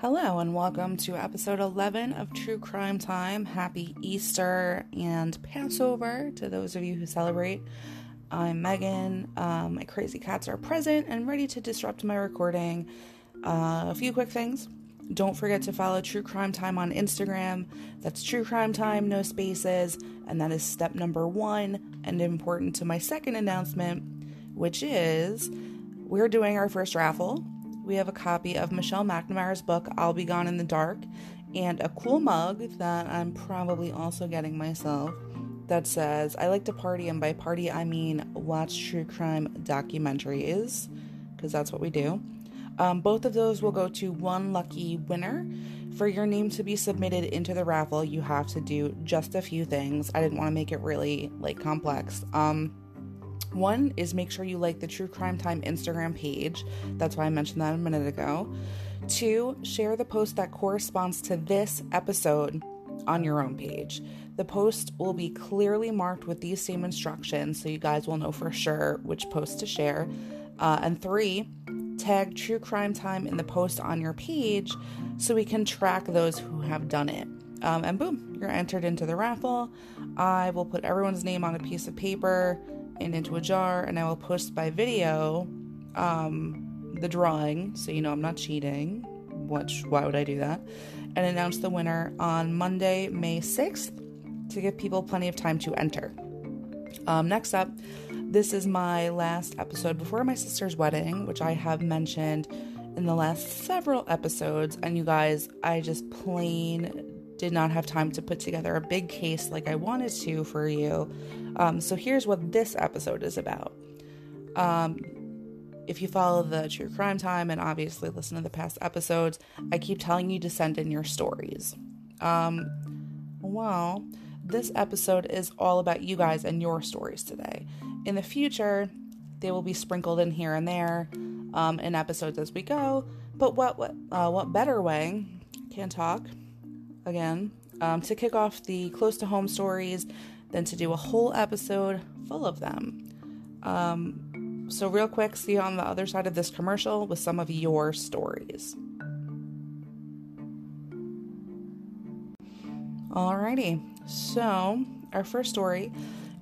Hello, and welcome to episode 11 of True Crime Time. Happy Easter and Passover to those of you who celebrate. I'm Megan. Um, my crazy cats are present and ready to disrupt my recording. Uh, a few quick things. Don't forget to follow True Crime Time on Instagram. That's True Crime Time, no spaces. And that is step number one, and important to my second announcement, which is we're doing our first raffle. We have a copy of Michelle McNamara's book, I'll Be Gone in the Dark, and a cool mug that I'm probably also getting myself that says, I like to party, and by party I mean watch true crime documentaries, because that's what we do. Um, both of those will go to one lucky winner. For your name to be submitted into the raffle, you have to do just a few things. I didn't want to make it really like complex. Um, one is make sure you like the True Crime Time Instagram page. That's why I mentioned that a minute ago. Two, share the post that corresponds to this episode on your own page. The post will be clearly marked with these same instructions so you guys will know for sure which post to share. Uh, and three, tag True Crime Time in the post on your page so we can track those who have done it. Um, and boom, you're entered into the raffle. I will put everyone's name on a piece of paper and into a jar, and I will post by video um, the drawing so you know I'm not cheating. Which, why would I do that? And announce the winner on Monday, May 6th to give people plenty of time to enter. Um, next up, this is my last episode before my sister's wedding, which I have mentioned in the last several episodes. And you guys, I just plain did not have time to put together a big case like I wanted to for you. Um, so here's what this episode is about. Um, if you follow the True Crime Time and obviously listen to the past episodes, I keep telling you to send in your stories. Um, well, this episode is all about you guys and your stories today. In the future, they will be sprinkled in here and there um, in episodes as we go. But what what uh, what better way? Can't talk again um, to kick off the close to home stories than to do a whole episode full of them. Um, so, real quick, see you on the other side of this commercial with some of your stories. Alrighty, so our first story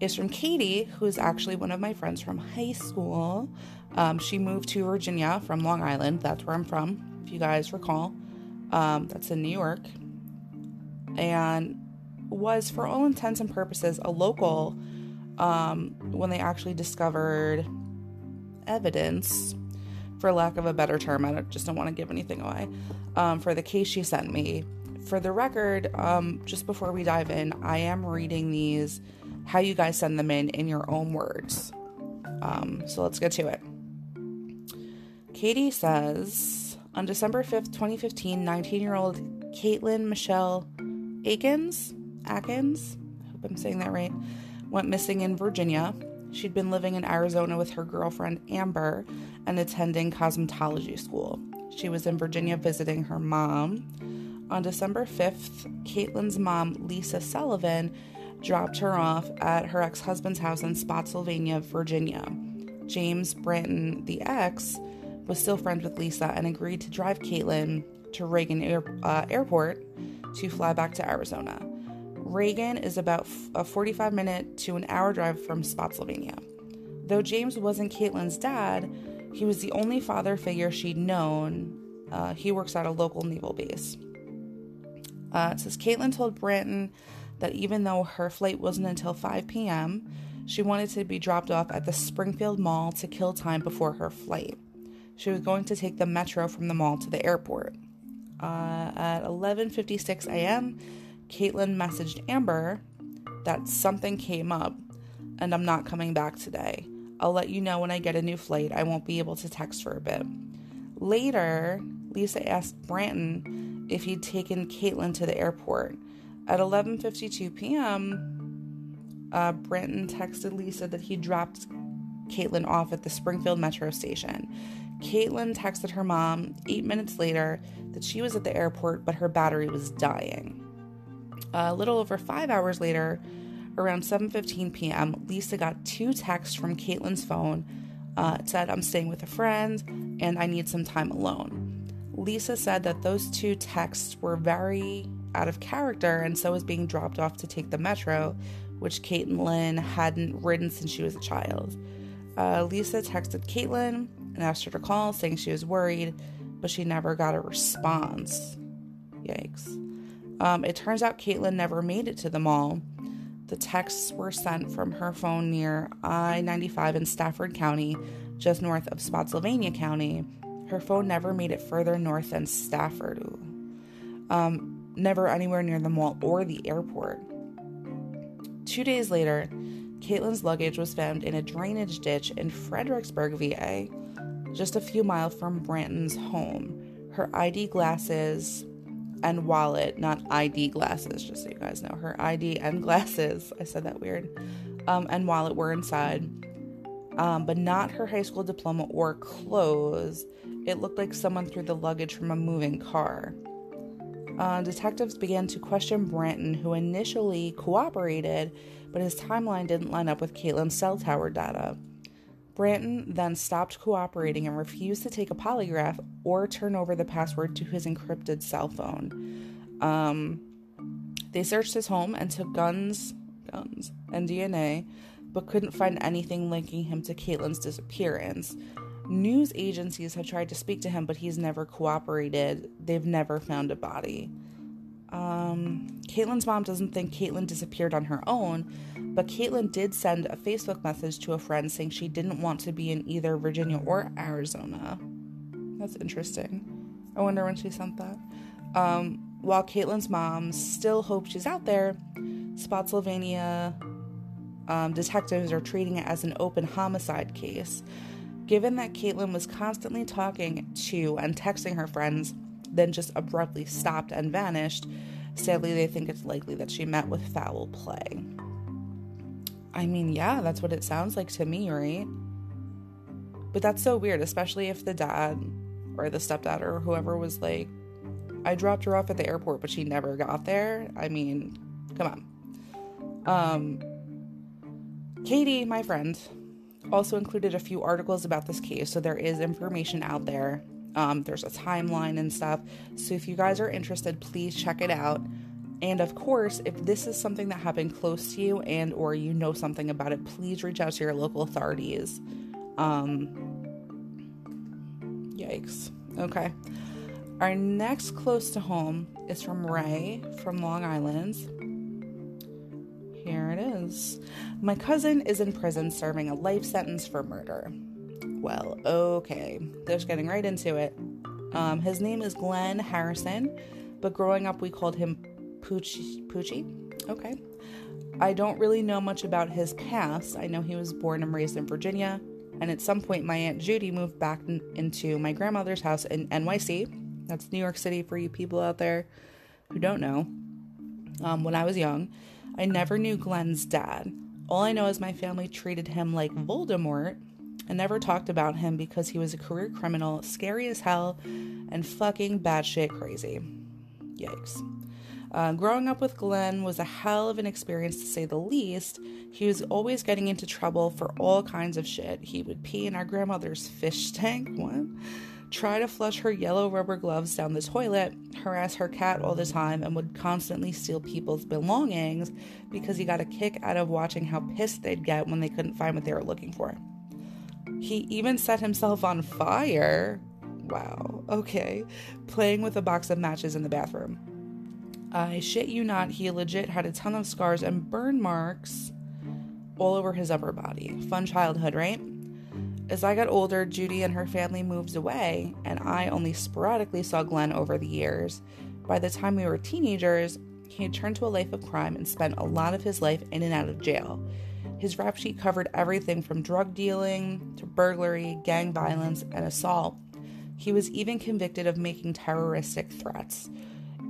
is from Katie, who is actually one of my friends from high school. Um, she moved to Virginia from Long Island. That's where I'm from, if you guys recall. Um, that's in New York and was, for all intents and purposes, a local um, when they actually discovered evidence, for lack of a better term. I just don't want to give anything away. Um, for the case she sent me. For the record, um, just before we dive in, I am reading these how you guys send them in in your own words. Um, so let's get to it. Katie says on December 5th, 2015, 19 year old Caitlin Michelle Akins, Akins, I hope I'm saying that right, went missing in Virginia. She'd been living in Arizona with her girlfriend Amber and attending cosmetology school. She was in Virginia visiting her mom. On December 5th, Caitlin's mom, Lisa Sullivan, dropped her off at her ex husband's house in Spotsylvania, Virginia. James Branton, the ex, was still friends with Lisa and agreed to drive Caitlin to Reagan Air, uh, Airport to fly back to Arizona. Reagan is about a 45 minute to an hour drive from Spotsylvania. Though James wasn't Caitlin's dad, he was the only father figure she'd known. Uh, he works at a local naval base. Uh, it says Caitlin told Branton that even though her flight wasn't until 5 p.m., she wanted to be dropped off at the Springfield Mall to kill time before her flight. She was going to take the metro from the mall to the airport. Uh, at 11:56 a.m., Caitlin messaged Amber that something came up and I'm not coming back today. I'll let you know when I get a new flight. I won't be able to text for a bit. Later, Lisa asked Branton if he'd taken Caitlin to the airport. At 11:52 p.m., uh, Branton texted Lisa that he dropped Caitlin off at the Springfield Metro station. Caitlin texted her mom eight minutes later that she was at the airport, but her battery was dying. A little over five hours later, around 7:15 p.m., Lisa got two texts from Caitlin's phone. Uh, it said, "I'm staying with a friend, and I need some time alone." Lisa said that those two texts were very out of character and so was being dropped off to take the metro, which Caitlin hadn't ridden since she was a child. Uh, Lisa texted Caitlin and asked her to call, saying she was worried, but she never got a response. Yikes. Um, it turns out Caitlin never made it to the mall. The texts were sent from her phone near I 95 in Stafford County, just north of Spotsylvania County. Her phone never made it further north than Stafford. Um, never anywhere near the mall or the airport. Two days later, Caitlin's luggage was found in a drainage ditch in Fredericksburg, VA, just a few miles from Branton's home. Her ID glasses and wallet, not ID glasses, just so you guys know, her ID and glasses, I said that weird, um, and wallet were inside, um, but not her high school diploma or clothes. It looked like someone threw the luggage from a moving car. Uh, detectives began to question Branton, who initially cooperated, but his timeline didn't line up with Caitlin's cell tower data. Branton then stopped cooperating and refused to take a polygraph or turn over the password to his encrypted cell phone. Um, they searched his home and took guns, guns, and DNA, but couldn't find anything linking him to Caitlin's disappearance. News agencies have tried to speak to him, but he's never cooperated. They've never found a body. Um, Caitlin's mom doesn't think Caitlin disappeared on her own, but Caitlin did send a Facebook message to a friend saying she didn't want to be in either Virginia or Arizona. That's interesting. I wonder when she sent that. Um, while Caitlin's mom still hopes she's out there, Spotsylvania um, detectives are treating it as an open homicide case. Given that Caitlin was constantly talking to and texting her friends, then just abruptly stopped and vanished, sadly, they think it's likely that she met with foul play. I mean, yeah, that's what it sounds like to me, right? But that's so weird, especially if the dad or the stepdad or whoever was like, I dropped her off at the airport, but she never got there. I mean, come on. Um, Katie, my friend, also included a few articles about this case, so there is information out there. Um, there's a timeline and stuff. So if you guys are interested, please check it out. And of course, if this is something that happened close to you and or you know something about it, please reach out to your local authorities. Um, yikes. Okay. Our next close to home is from Ray from Long Island. Here it is. My cousin is in prison serving a life sentence for murder. Well, okay, just getting right into it. Um, his name is Glenn Harrison, but growing up we called him Poochie. Poochie? Okay. I don't really know much about his past. I know he was born and raised in Virginia, and at some point my Aunt Judy moved back in, into my grandmother's house in NYC. That's New York City for you people out there who don't know. Um, when I was young, I never knew Glenn's dad. All I know is my family treated him like Voldemort and never talked about him because he was a career criminal, scary as hell, and fucking batshit crazy. Yikes. Uh, growing up with Glenn was a hell of an experience to say the least. He was always getting into trouble for all kinds of shit. He would pee in our grandmother's fish tank. What? try to flush her yellow rubber gloves down the toilet, harass her cat all the time, and would constantly steal people's belongings because he got a kick out of watching how pissed they'd get when they couldn't find what they were looking for. He even set himself on fire. Wow, okay. Playing with a box of matches in the bathroom. I shit you not, he legit had a ton of scars and burn marks all over his upper body. Fun childhood, right? As I got older, Judy and her family moved away, and I only sporadically saw Glenn over the years. By the time we were teenagers, he had turned to a life of crime and spent a lot of his life in and out of jail. His rap sheet covered everything from drug dealing to burglary, gang violence, and assault. He was even convicted of making terroristic threats.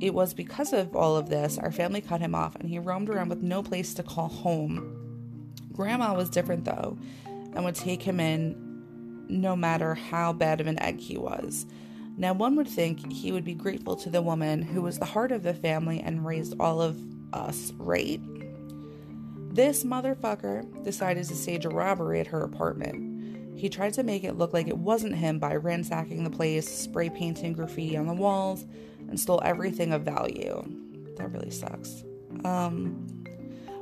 It was because of all of this our family cut him off and he roamed around with no place to call home. Grandma was different though and would take him in no matter how bad of an egg he was. Now, one would think he would be grateful to the woman who was the heart of the family and raised all of us, right? This motherfucker decided to stage a robbery at her apartment. He tried to make it look like it wasn't him by ransacking the place, spray painting graffiti on the walls, and stole everything of value. That really sucks. Um,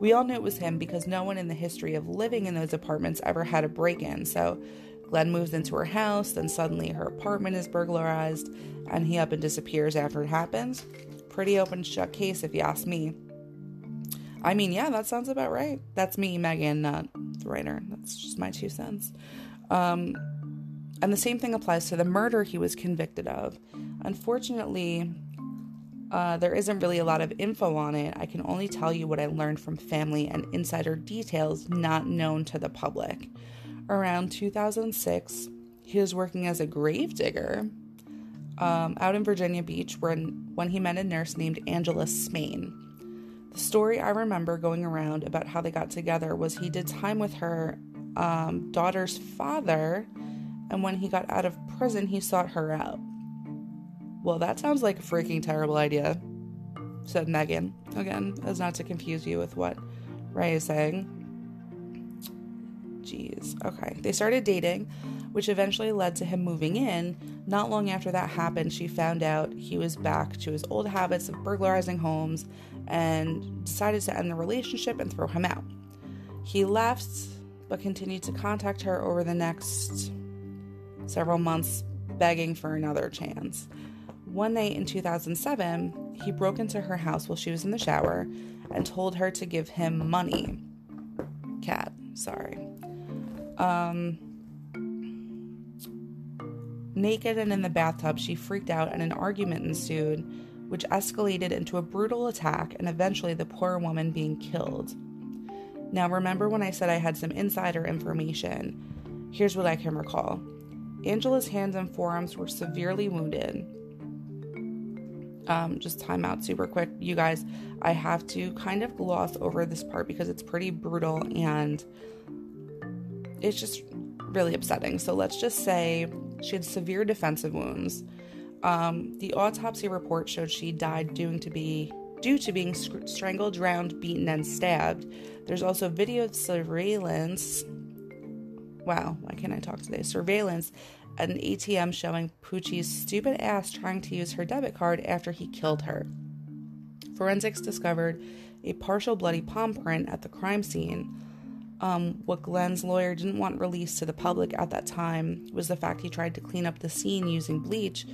we all knew it was him because no one in the history of living in those apartments ever had a break in. So Glenn moves into her house, then suddenly her apartment is burglarized, and he up and disappears after it happens. Pretty open shut case, if you ask me. I mean, yeah, that sounds about right. That's me, Megan, not the writer. That's just my two cents. Um, and the same thing applies to the murder he was convicted of. Unfortunately, uh, there isn't really a lot of info on it. I can only tell you what I learned from family and insider details not known to the public. Around 2006, he was working as a grave digger um, out in Virginia Beach when, when he met a nurse named Angela Smain. The story I remember going around about how they got together was he did time with her um, daughter's father, and when he got out of prison, he sought her out. Well, that sounds like a freaking terrible idea, said Megan, again, as not to confuse you with what Ray is saying. Jeez. Okay. They started dating, which eventually led to him moving in. Not long after that happened, she found out he was back to his old habits of burglarizing homes and decided to end the relationship and throw him out. He left, but continued to contact her over the next several months, begging for another chance. One night in 2007, he broke into her house while she was in the shower and told her to give him money. Cat, sorry. Um, naked and in the bathtub, she freaked out and an argument ensued, which escalated into a brutal attack and eventually the poor woman being killed. Now, remember when I said I had some insider information? Here's what I can recall Angela's hands and forearms were severely wounded. Um, just time out super quick, you guys. I have to kind of gloss over this part because it's pretty brutal and it's just really upsetting. So let's just say she had severe defensive wounds. Um, the autopsy report showed she died due to be due to being strangled, drowned, beaten, and stabbed. There's also video surveillance. Wow, why can't I talk today? Surveillance at an ATM showing Poochie's stupid ass trying to use her debit card after he killed her. Forensics discovered a partial bloody palm print at the crime scene. Um, what Glenn's lawyer didn't want released to the public at that time was the fact he tried to clean up the scene using bleach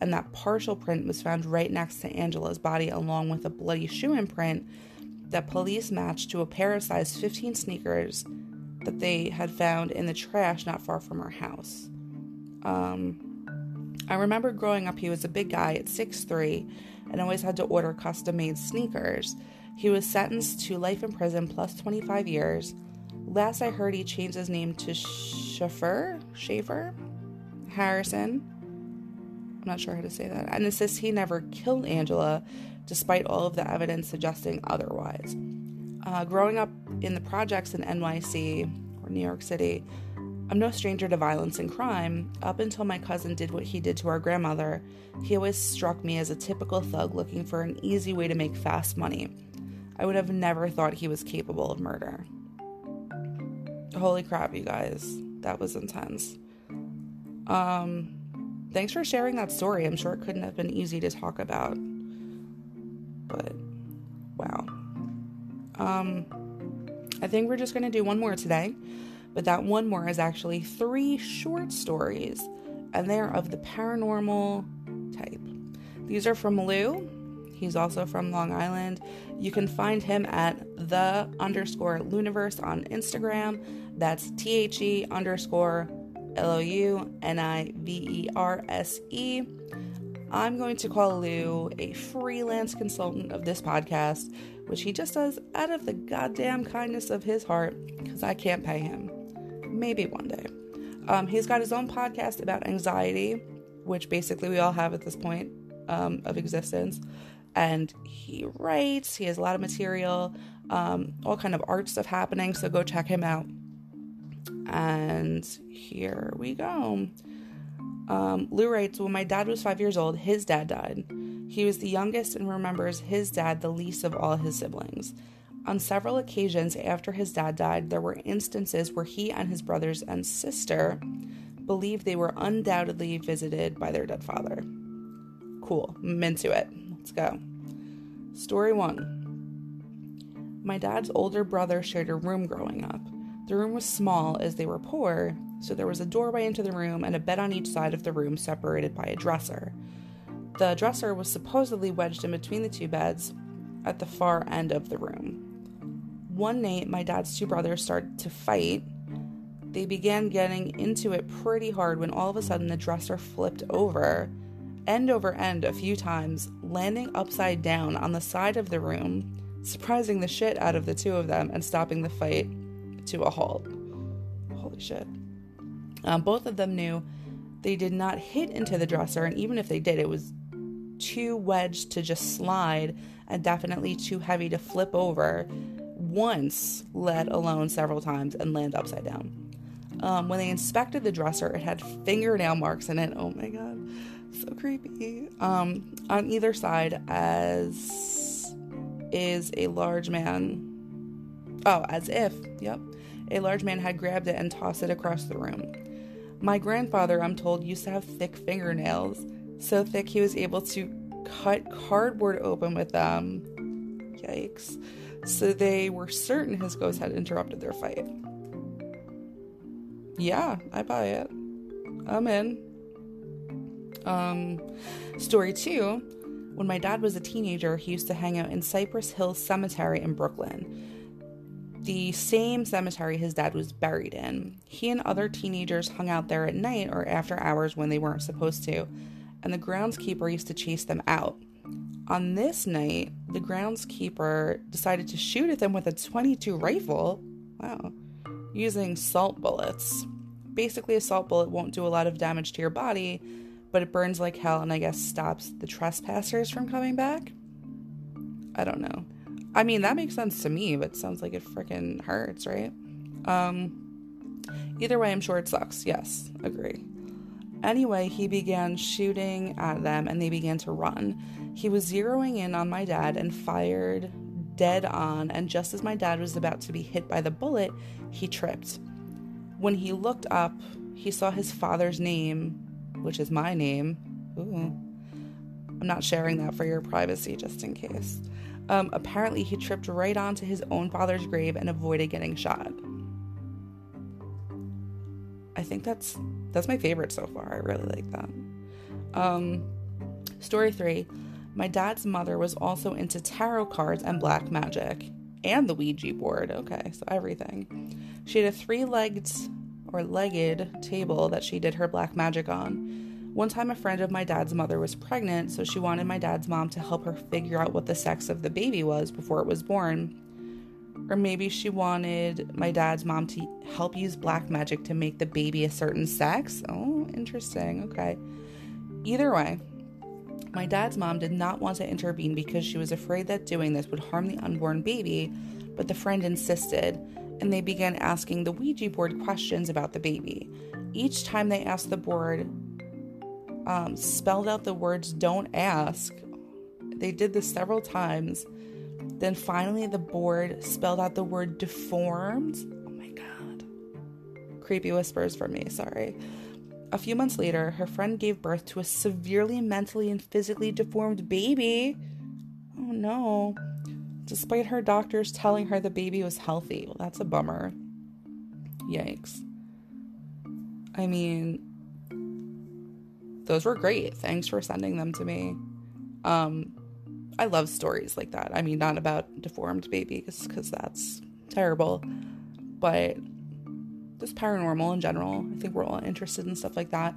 and that partial print was found right next to Angela's body, along with a bloody shoe imprint that police matched to a pair of size 15 sneakers that they had found in the trash not far from her house. Um, I remember growing up, he was a big guy at 6'3 and always had to order custom made sneakers. He was sentenced to life in prison plus 25 years. Last I heard, he changed his name to Schaefer, Schaefer Harrison I'm not sure how to say that, and insists he never killed Angela, despite all of the evidence suggesting otherwise. Uh, growing up in the projects in NYC or New York City, I'm no stranger to violence and crime. Up until my cousin did what he did to our grandmother, he always struck me as a typical thug looking for an easy way to make fast money. I would have never thought he was capable of murder. Holy crap, you guys. That was intense. Um, thanks for sharing that story. I'm sure it couldn't have been easy to talk about. But wow. Um I think we're just going to do one more today. But that one more is actually three short stories and they're of the paranormal type. These are from Lou. He's also from Long Island. You can find him at the underscore Louniverse on Instagram. That's T H E underscore L O U N I V E R S E. I'm going to call Lou a freelance consultant of this podcast, which he just does out of the goddamn kindness of his heart because I can't pay him. Maybe one day. Um, he's got his own podcast about anxiety, which basically we all have at this point um, of existence. And he writes, he has a lot of material, um, all kind of art stuff happening. So go check him out. And here we go. Um, Lou writes When my dad was five years old, his dad died. He was the youngest and remembers his dad the least of all his siblings. On several occasions after his dad died, there were instances where he and his brothers and sister believed they were undoubtedly visited by their dead father. Cool, I'm into it. Let's go. Story one My dad's older brother shared a room growing up. The room was small as they were poor, so there was a doorway into the room and a bed on each side of the room separated by a dresser. The dresser was supposedly wedged in between the two beds at the far end of the room. One night, my dad's two brothers started to fight. They began getting into it pretty hard when all of a sudden the dresser flipped over, end over end, a few times, landing upside down on the side of the room, surprising the shit out of the two of them and stopping the fight to a halt. Holy shit. Um, both of them knew they did not hit into the dresser, and even if they did, it was too wedged to just slide and definitely too heavy to flip over once, let alone several times, and land upside down. Um, when they inspected the dresser, it had fingernail marks in it. Oh my god, so creepy. Um, on either side, as is a large man. Oh, as if, yep, a large man had grabbed it and tossed it across the room. My grandfather, I'm told, used to have thick fingernails, so thick he was able to cut cardboard open with them. Yikes. So they were certain his ghost had interrupted their fight. Yeah, I buy it. I'm in. Um, story two when my dad was a teenager, he used to hang out in Cypress Hills Cemetery in Brooklyn the same cemetery his dad was buried in. He and other teenagers hung out there at night or after hours when they weren't supposed to, and the groundskeeper used to chase them out. On this night, the groundskeeper decided to shoot at them with a 22 rifle. Wow. Using salt bullets. Basically, a salt bullet won't do a lot of damage to your body, but it burns like hell and I guess stops the trespassers from coming back. I don't know. I mean, that makes sense to me, but sounds like it freaking hurts, right? Um, either way, I'm sure it sucks. Yes, agree. Anyway, he began shooting at them and they began to run. He was zeroing in on my dad and fired dead on, and just as my dad was about to be hit by the bullet, he tripped. When he looked up, he saw his father's name, which is my name. Ooh. I'm not sharing that for your privacy, just in case. Um, apparently, he tripped right onto his own father's grave and avoided getting shot. I think that's that's my favorite so far. I really like that. Um, story three: My dad's mother was also into tarot cards and black magic, and the Ouija board. Okay, so everything. She had a three-legged or legged table that she did her black magic on. One time, a friend of my dad's mother was pregnant, so she wanted my dad's mom to help her figure out what the sex of the baby was before it was born. Or maybe she wanted my dad's mom to help use black magic to make the baby a certain sex. Oh, interesting. Okay. Either way, my dad's mom did not want to intervene because she was afraid that doing this would harm the unborn baby, but the friend insisted, and they began asking the Ouija board questions about the baby. Each time they asked the board um, spelled out the words don't ask. They did this several times. Then finally, the board spelled out the word deformed. Oh my god. Creepy whispers from me, sorry. A few months later, her friend gave birth to a severely mentally and physically deformed baby. Oh no. Despite her doctors telling her the baby was healthy. Well, that's a bummer. Yikes. I mean, those were great. Thanks for sending them to me. Um, I love stories like that. I mean, not about deformed babies because that's terrible, but just paranormal in general. I think we're all interested in stuff like that.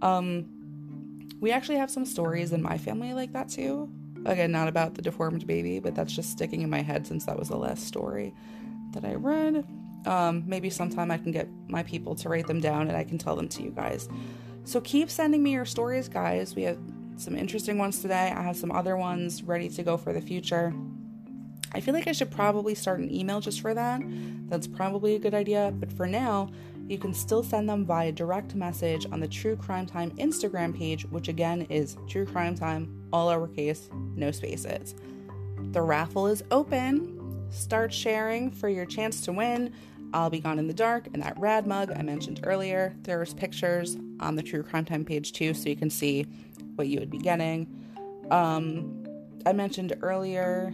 Um, we actually have some stories in my family like that too. Again, not about the deformed baby, but that's just sticking in my head since that was the last story that I read. Um, maybe sometime I can get my people to write them down and I can tell them to you guys. So keep sending me your stories, guys. We have some interesting ones today. I have some other ones ready to go for the future. I feel like I should probably start an email just for that. That's probably a good idea. But for now, you can still send them via direct message on the True Crime Time Instagram page, which again is True Crime Time, all lowercase, no spaces. The raffle is open. start sharing for your chance to win. I'll Be Gone in the Dark and that rad mug I mentioned earlier. There's pictures on the True Crime Time page too, so you can see what you would be getting. Um, I mentioned earlier.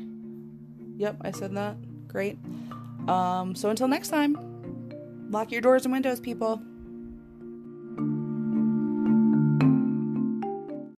Yep, I said that. Great. Um, so until next time, lock your doors and windows, people.